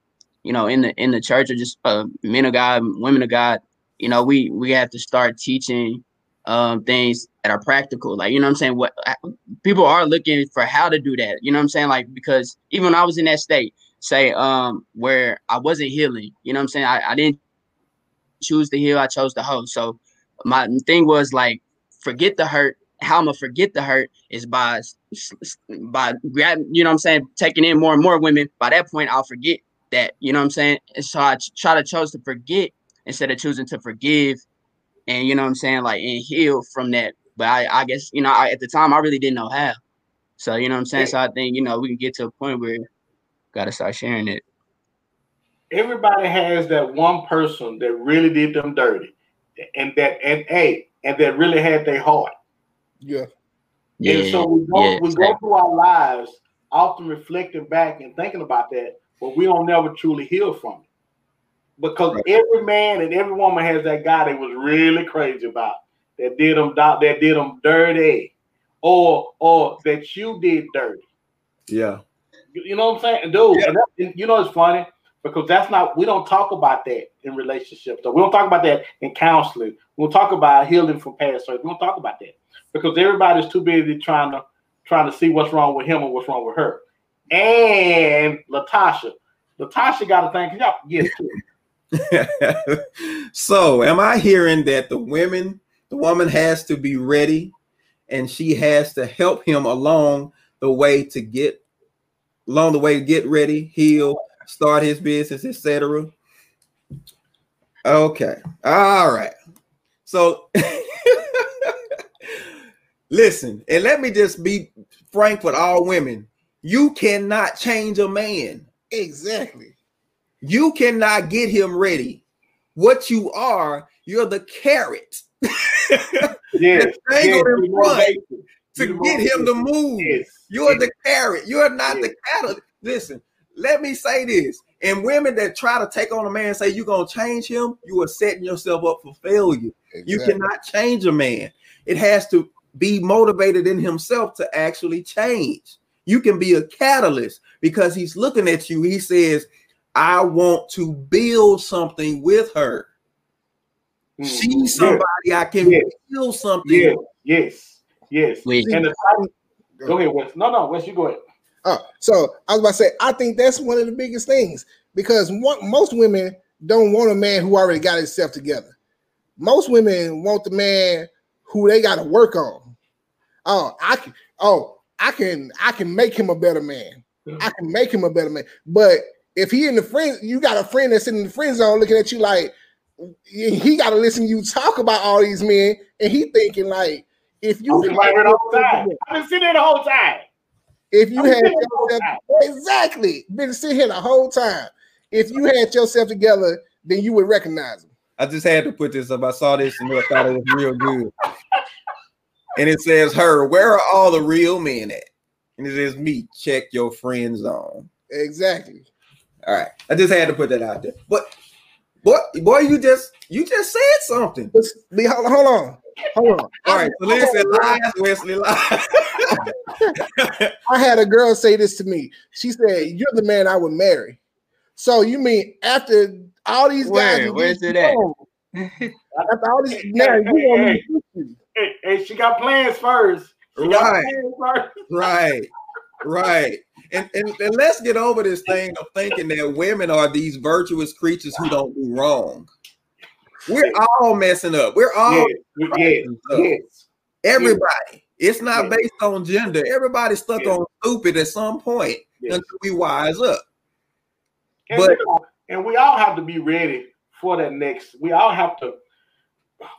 you know in the in the church or just uh, men of God, women of God, you know we we have to start teaching um, things that are practical. Like, you know I'm saying? What people are looking for how to do that. You know I'm saying? Like, because even when I was in that state, say, um, where I wasn't healing, you know I'm saying? I, I didn't choose to heal, I chose to hold. So my thing was like, forget the hurt. How I'm gonna forget the hurt is by by grabbing, you know I'm saying, taking in more and more women. By that point, I'll forget that, you know what I'm saying? And so I try to chose to forget instead of choosing to forgive and you know what I'm saying, like and heal from that. But I, I guess you know, I, at the time I really didn't know how. So you know what I'm saying. So I think you know we can get to a point where got to start sharing it. Everybody has that one person that really did them dirty, and that and a and that really had their heart. Yeah. Yeah. And so we go yeah, we exactly. go through our lives often reflecting back and thinking about that, but we don't never truly heal from it because right. every man and every woman has that guy they was really crazy about that did them that did them dirty, or or that you did dirty. Yeah, you, you know what I'm saying, dude. Yeah. And you know it's funny because that's not we don't talk about that in relationships. So we don't talk about that in counseling. We don't talk about healing from past hurt. We don't talk about that because everybody's too busy trying to trying to see what's wrong with him or what's wrong with her. And Latasha, Latasha got to think, y'all, yes, so am I hearing that the women, the woman has to be ready and she has to help him along the way to get along the way to get ready, heal, start his business, etc. Okay. All right. So listen, and let me just be frank with all women. You cannot change a man. Exactly. You cannot get him ready. What you are, you're the carrot. yes, yes to get him to move. Yes. You're yes. the carrot. You're not yes. the cattle. Listen, let me say this. And women that try to take on a man say you're gonna change him, you are setting yourself up for failure. Exactly. You cannot change a man. It has to be motivated in himself to actually change. You can be a catalyst because he's looking at you. He says, I want to build something with her. Mm-hmm. She's somebody yes. I can yes. build something. Yes, yes, yes. Wait. And the time, go ahead, Wes. No, no, Wes, you go ahead. Oh, so I was about to say, I think that's one of the biggest things because one, most women don't want a man who already got himself together. Most women want the man who they got to work on. Oh, I can. Oh, I can. I can make him a better man. I can make him a better man. But if he in the friend, you got a friend that's in the friend zone looking at you like he got to listen to you talk about all these men, and he thinking like if you I've been right the whole time. I've been sitting there the whole time. If you had yourself, exactly been sitting here the whole time. If you had yourself together, then you would recognize him. I just had to put this up. I saw this and I thought it was real good. And it says, "Her, where are all the real men at?" And it says, "Me, check your friend zone." Exactly. All right. I just had to put that out there. But boy, boy, you just you just said something. Hold on, hold on. Hold on. All right, so listen, lies, Wesley, lies. I had a girl say this to me. She said, You're the man I would marry. So you mean after all these guys, Where? who Where's it at? After all these, now you want me to you. Hey, hey, she got plans first. She Right. plans first. right, right. And, and and let's get over this thing of thinking that women are these virtuous creatures who don't do wrong. We're all messing up. We're all Yes, yes, messing up. yes. everybody. It's not based on gender. Everybody's stuck on stupid at some point yes. until we wise up. And, But- you know, and we all have to be ready for that next. We all have to.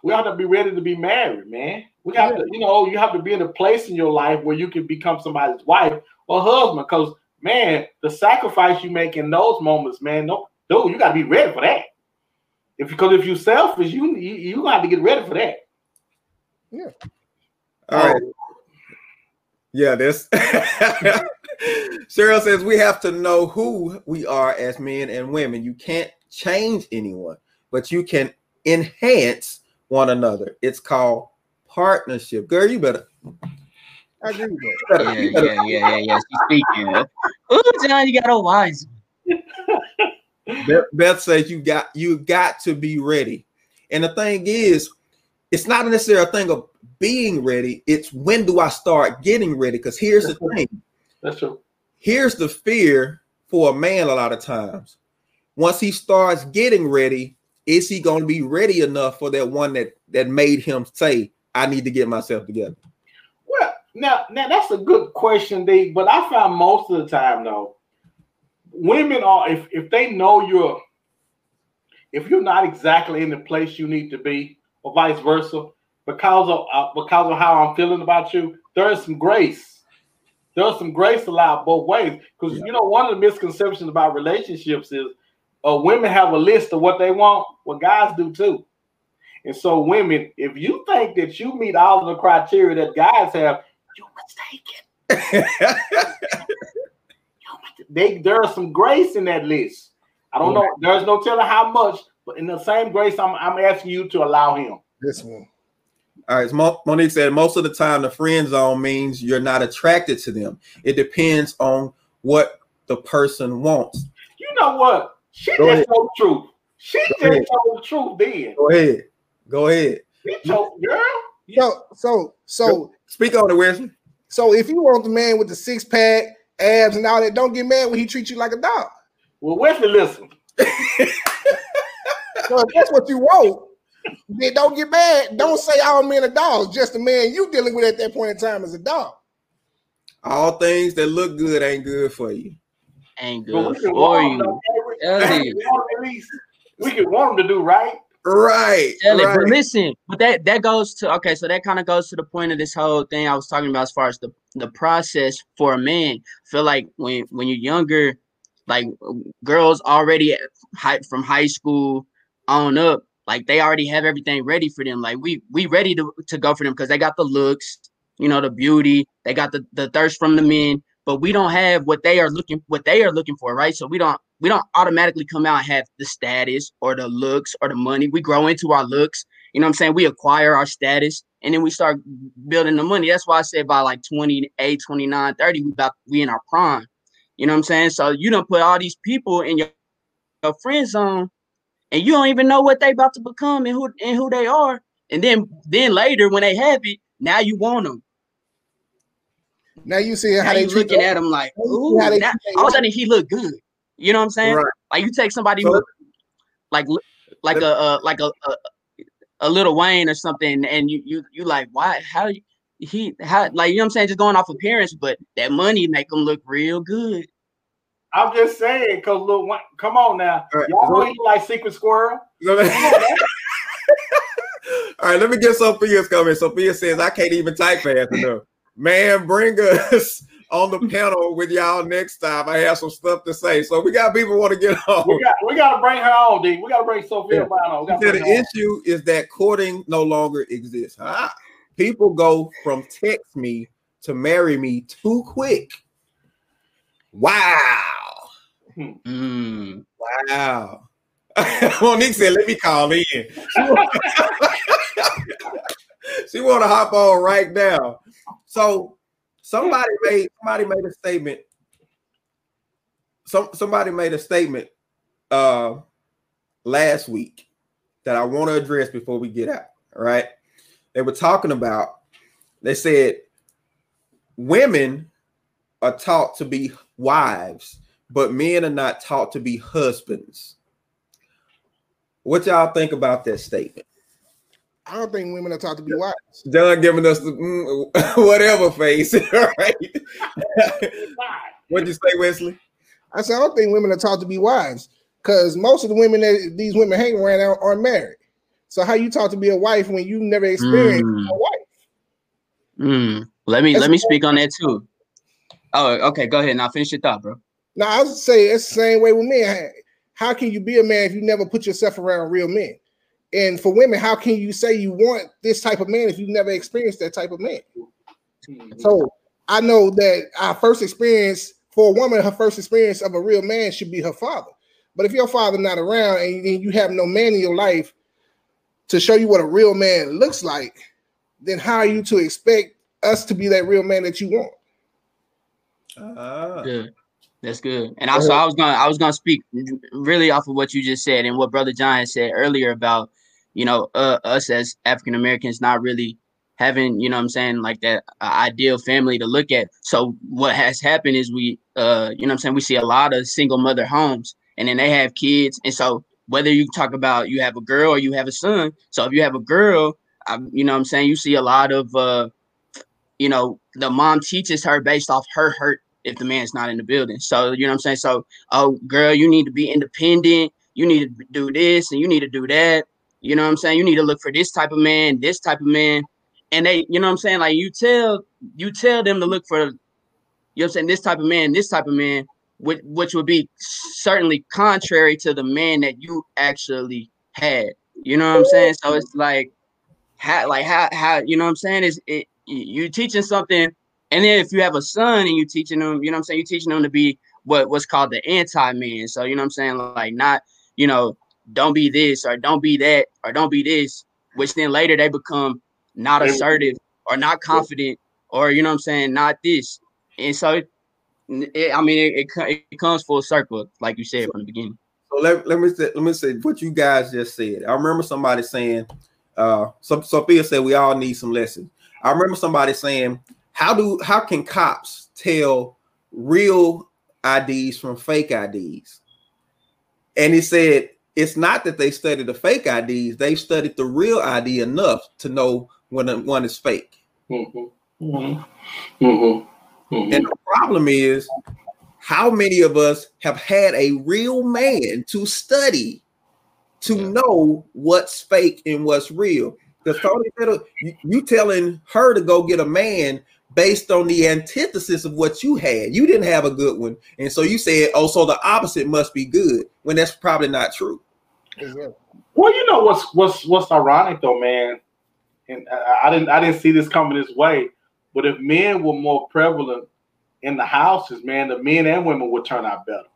We have to be ready to be married, man. We have to, you know, you have to be in a place in your life where you can become somebody's wife or husband. Because man, the sacrifice you make in those moments, man, no, dude, you got to be ready for that. If because if you're selfish, you you, you got to get ready for that. Yeah. All right. Oh. Yeah, this Cheryl says we have to know who we are as men and women. You can't change anyone, but you can enhance one another. It's called partnership. Girl, you better. I agree with that. you better- Yeah, better- yeah, yeah, yeah, yeah. She's speaking. Ooh, John, you got a wise. Beth, Beth says you got you got to be ready. And the thing is, it's not necessarily a thing of being ready. It's when do I start getting ready? Because here's the thing. That's true. here's the fear for a man a lot of times. Once he starts getting ready, is he going to be ready enough for that one that that made him say, "I need to get myself together"? Well, now, now that's a good question, D. But I find most of the time though, women are if if they know you're if you're not exactly in the place you need to be, or vice versa, because of uh, because of how I'm feeling about you, there is some grace. There's some grace allowed both ways. Because Yeah. you know, one of the misconceptions about relationships is uh, women have a list of what they want. Well, guys do too. And so, women, if you think that you meet all of the criteria that guys have, you're mistaken. They there's some grace in that list. I don't know. There's no telling how much, but in the same grace, I'm I'm asking you to allow him. This one. All right, Mo- Monique said most of the time the friend zone means you're not attracted to them. It depends on what the person wants. You know what? She Go just ahead. told the truth. She Go just ahead. told the truth then. Go ahead, go ahead. She told girl. So, so, so, Speak on it, Wesley. so if you want the man with the six pack, abs, and all that, don't get mad when he treats you like a dog. Well, Wesley, listen. So if that's what you want, then don't get mad. Don't say all men are dogs. Just the man you dealing with at that point in time is a dog. All things that look good ain't good for you. Ain't good for you. Them to- Tell you. at least we can want them to do right. Right, Tell it, but listen, but that that goes to okay, so that kind of goes to the point of this whole thing I was talking about as far as the the process for a man. I feel like when when you're younger, like girls already at high, from high school on up, like they already have everything ready for them. Like we we ready to to go for them because they got the looks, you know, the beauty, they got the the thirst from the men, but we don't have what they are looking what they are looking for, right? So we don't we don't automatically come out and have the status or the looks or the money. We grow into our looks. You know what I'm saying? We acquire our status and then we start building the money. That's why I say by like 28, 29, 30, we about we in our prime. You know what I'm saying? So you don't put all these people in your, your friend zone and you don't even know what they about to become and who and who they are. And then then later when they have it, now you want them. Now you see how Now they you looking them. at him like, ooh, how they now, all of a sudden he look good. You know what I'm saying? Right. Like you take somebody So- who like like Let- a uh, like a, a a Lil Wayne or something, and you you you like why how he how like you know what I'm saying just going off appearance, but that money make them look real good. I'm just saying, cause look, what- come on now, All right, y'all so- know he like Secret Squirrel. All right, let me get Sophia's comment. Sophia says, I can't even type fast enough. Man, bring us on the panel with y'all next time. I have some stuff to say. So we got people want to get on. We got we got to bring her on, D. We got to bring Sophia Yeah. Brown on. We gotta said bring the her on. issue is that courting no longer exists. Ah, people go from text me to marry me too quick. Wow. Mm. Wow. Monique said, "Let me call in." she want to hop on right now. So somebody made somebody made a statement. Some somebody made a statement uh last week that I want to address before we get out. All right. They were talking about, they said women are taught to be wives, but men are not taught to be husbands. What y'all think about that statement? I don't think women are taught to be wives. John giving us the mm, whatever face. All right. What'd you say, Wesley? I said I don't think women are taught to be wives because most of the women that these women hang around are, are married. So how you taught to be a wife when you never experienced Mm. a wife? Mm. Let me That's let me speak on that too. Oh, okay. Go ahead. Now finish your thought, bro. Now I would say it's the same way with men. How can you be a man if you never put yourself around real men? And for women, how can you say you want this type of man if you've never experienced that type of man? So I know that our first experience for a woman, her first experience of a real man should be her father. But if your father not around and you- you have no man in your life to show you what a real man looks like, then how are you to expect us to be that real man that you want? Ah. Good. That's good. And also, I was gonna I was gonna speak really off of what you just said and what Brother John had said earlier about you know uh, us as African Americans not really having you know what I'm saying like that uh, ideal family to look at. So what has happened is we uh you know what I'm saying we see a lot of single mother homes and then they have kids and so whether you talk about you have a girl or you have a son. So if you have a girl, um, you know what I'm saying you see a lot of uh you know the mom teaches her based off her hurt if the man's not in the building. So you know what I'm saying. So oh girl, you need to be independent. You need to do this and you need to do that. You know what I'm saying. You need to look for this type of man, this type of man, and they, you know what I'm saying. Like you tell you tell them to look for, you know what I'm saying, this type of man, this type of man, which which would be certainly contrary to the man that you actually had. You know what I'm saying. So it's like how like how how you know what I'm saying is it you teaching something and then if you have a son and you're teaching them, you know what I'm saying, you're teaching them to be what what's called the anti-man. So you know what I'm saying, like not, you know, don't be this or don't be that or don't be this, which then later they become not assertive or not confident or you know what I'm saying, not this. And so it, it, I mean it, it, it comes full circle, like you said from the beginning. So let, let me say, let me say what you guys just said. I remember somebody saying, uh, so Sophia said we all need some lessons. I remember somebody saying, how do how can cops tell real IDs from fake IDs? And he said it's not that they studied the fake IDs; they've studied the real ID enough to know when one is fake. Mhm. Mhm. Mhm. Mhm. And the problem is, how many of us have had a real man to study to Yeah. know what's fake and what's real? Because Tony you, you telling her to go get a man based on the antithesis of what you had. You didn't have a good one, and so you said, "Oh, so the opposite must be good," when that's probably not true. Well, you know what's what's what's ironic though, man, and I, I didn't I didn't see this coming this way. But if men were more prevalent in the houses, man, the men and women would turn out better.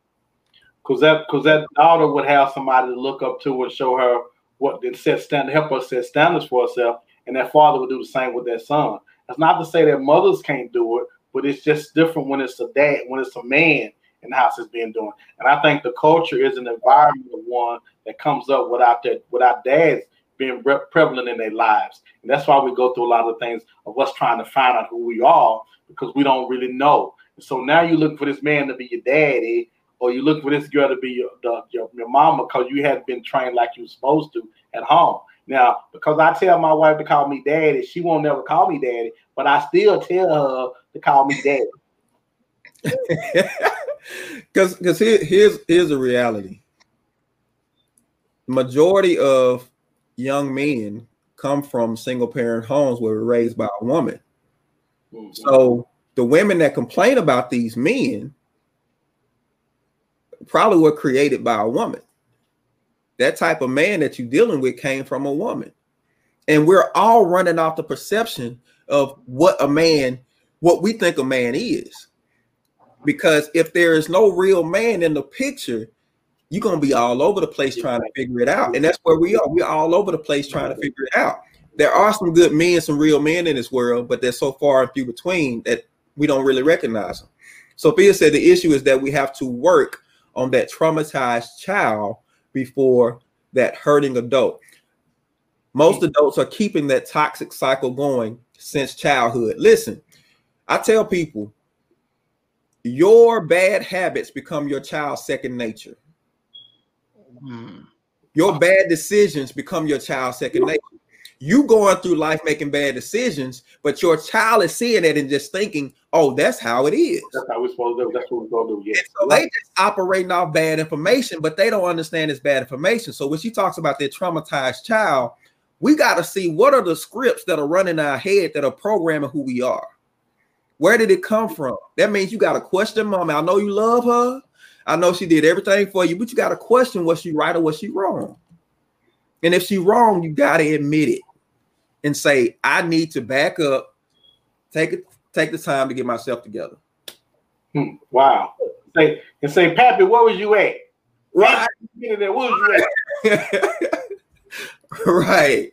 Cause that cause that daughter would have somebody to look up to and show her what and set stand help her set standards for herself, and that father would do the same with their son. That's not to say that mothers can't do it, but it's just different when it's a dad, when it's a man in the house is being doing. And I think the culture is an environment of one that comes up without that without dads being re- prevalent in their lives. And that's why we go through a lot of things of us trying to find out who we are because we don't really know. And so now you look for this man to be your daddy, or you look for this girl to be your the, your, your mama because you hadn't been trained like you were supposed to at home. Now, because I tell my wife to call me daddy, she won't never call me daddy, but I still tell her to call me daddy. Because because here, here's here's the reality. Majority of young men come from single parent homes where we're raised by a woman. Mm-hmm. So the women that complain about these men probably were created by a woman. That type of man that you're dealing with came from a woman. And we're all running off the perception of what a man, what we think a man is. Because if there is no real man in the picture, you're gonna be all over the place trying to figure it out. And that's where we are. We're all over the place trying to figure it out. There are some good men, some real men in this world, but they're so far and few between that we don't really recognize them. Sophia said the issue is that we have to work on that traumatized child before that hurting adult. Most adults are keeping that toxic cycle going since childhood. Listen, I tell people your bad habits become your child's second nature. Hmm. Your bad decisions become your child's second nature. You going through life making bad decisions, but your child is seeing it and just thinking, "Oh, that's how it is." That's how we're supposed to do. That's what we're supposed to do. Yeah. So they just operating off bad information, but they don't understand it's bad information. So when she talks about their traumatized child, we got to see what are the scripts that are running our head that are programming who we are. Where did it come from? That means you got to question mom. I know you love her. I know she did everything for you, but you got to question was she right or was she wrong? And if she wrong, you got to admit it and say, I need to back up, take it, take the time to get myself together. Hmm. Wow. Say and say, Pappy, where was you at? Right. Where was you at? right.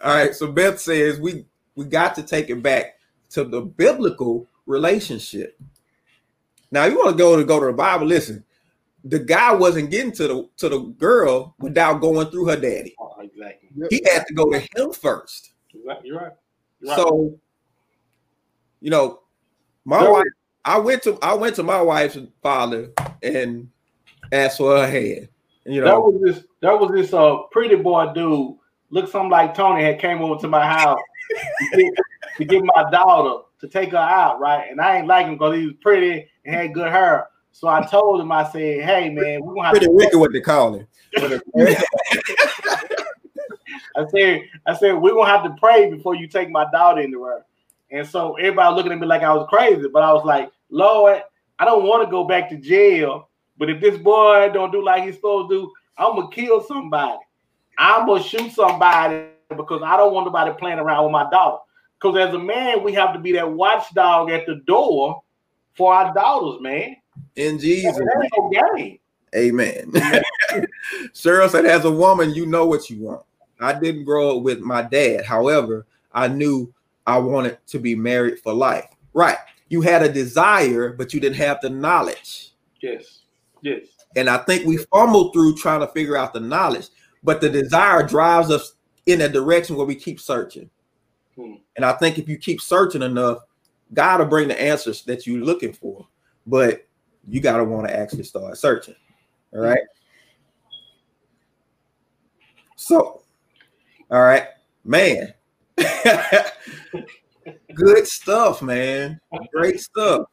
All right. So Beth says we we got to take it back to the biblical relationship. Now you want to go to go to the Bible. Listen, the guy wasn't getting to the to the girl without going through her daddy. Oh, exactly. He had to go to him first. Exactly. You're right. You're right. So, you know, my wife. I went to I went to my wife's father and asked for her hand. You know, that was this that was this uh pretty boy dude, looked something like Tony had came over to my house to, get, to get my daughter to take her out, right? And I ain't like him because he was pretty and had good hair. So I told him, I said, "Hey man, we're gonna have pretty to wicked what they call him." I said, I said we're gonna have to pray before you take my daughter into her. And so everybody looking at me like I was crazy, but I was like, Lord, I don't want to go back to jail but if this boy don't do like he's supposed to do, I'm gonna kill somebody. I'm gonna shoot somebody because I don't want nobody playing around with my daughter. Because as a man, we have to be that watchdog at the door for our daughters, man. In Jesus' name. Amen. Cheryl said, as a woman, you know what you want. I didn't grow up with my dad. However, I knew I wanted to be married for life. Right. You had a desire, but you didn't have the knowledge. Yes. Yes. And I think we fumble through trying to figure out the knowledge, but the desire drives us in a direction where we keep searching. Hmm. And I think if you keep searching enough, God will bring the answers that you're looking for. But you got to want to actually start searching. All right. So, all right, man. Good stuff, man. Great stuff.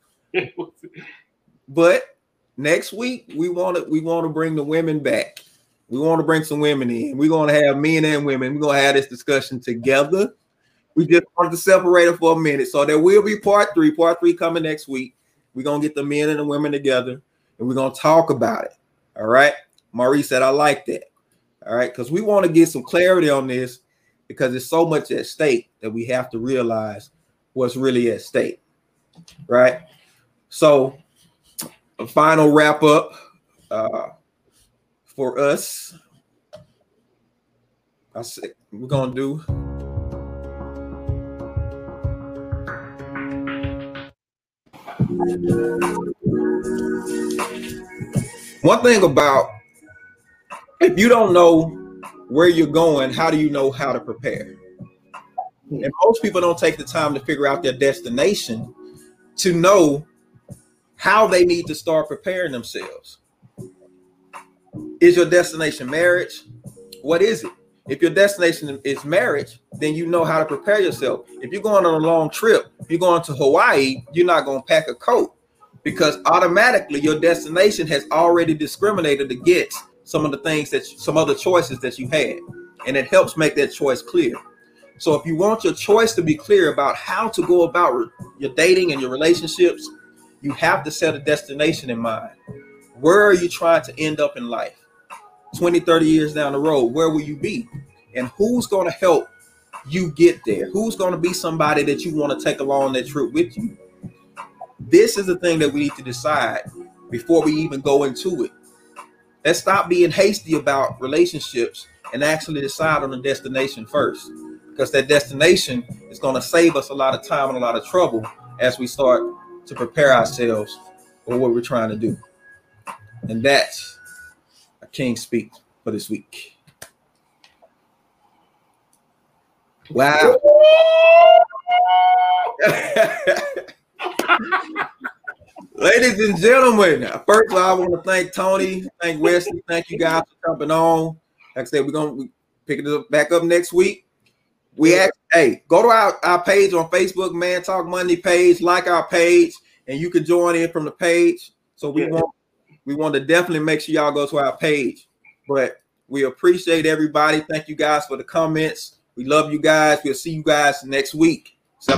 But next week we want to we want to bring the women back. We want to bring some women in. We're to have men and women. We're to have this discussion together. We just wanted to separate it for a minute. So there will be part three. Part three coming next week. We're to get the men and the women together and we're to talk about it. All right. Maurice said, I like that. All right. Because we want to get some clarity on this because there's so much at stake that we have to realize what's really at stake. Right. So a final wrap up uh, for us. I said we're gonna do. One thing about if you don't know where you're going, how do you know how to prepare? Hmm. And most people don't take the time to figure out their destination to know how they need to start preparing themselves. Is your destination marriage? What is it? If your destination is marriage, then you know how to prepare yourself. If you're going on a long trip, if you're going to Hawaii, you're not going to pack a coat because automatically your destination has already discriminated against some of the things that you, some other choices that you had, and it helps make that choice clear. So if you want your choice to be clear about how to go about your dating and your relationships, you have to set a destination in mind. Where are you trying to end up in life? 20, 30 years down the road, where will you be? And who's going to help you get there? Who's going to be somebody that you want to take along that trip with you? This is the thing that we need to decide before we even go into it. Let's stop being hasty about relationships and actually decide on the destination first. Because that destination is going to save us a lot of time and a lot of trouble as we start to prepare ourselves for what we're trying to do. And that's a king speak for this week. Wow. Ladies and gentlemen, first of all, I want to thank Tony, thank Wesley, thank you guys for jumping on. Like I said, we're gonna pick it up back up next week. We ask, hey, go to our, our page on Facebook, Man Talk Monday page, like our page, and you can join in from the page. So we yeah. want we want to definitely make sure y'all go to our page. But we appreciate everybody. Thank you guys for the comments. We love you guys. We'll see you guys next week. So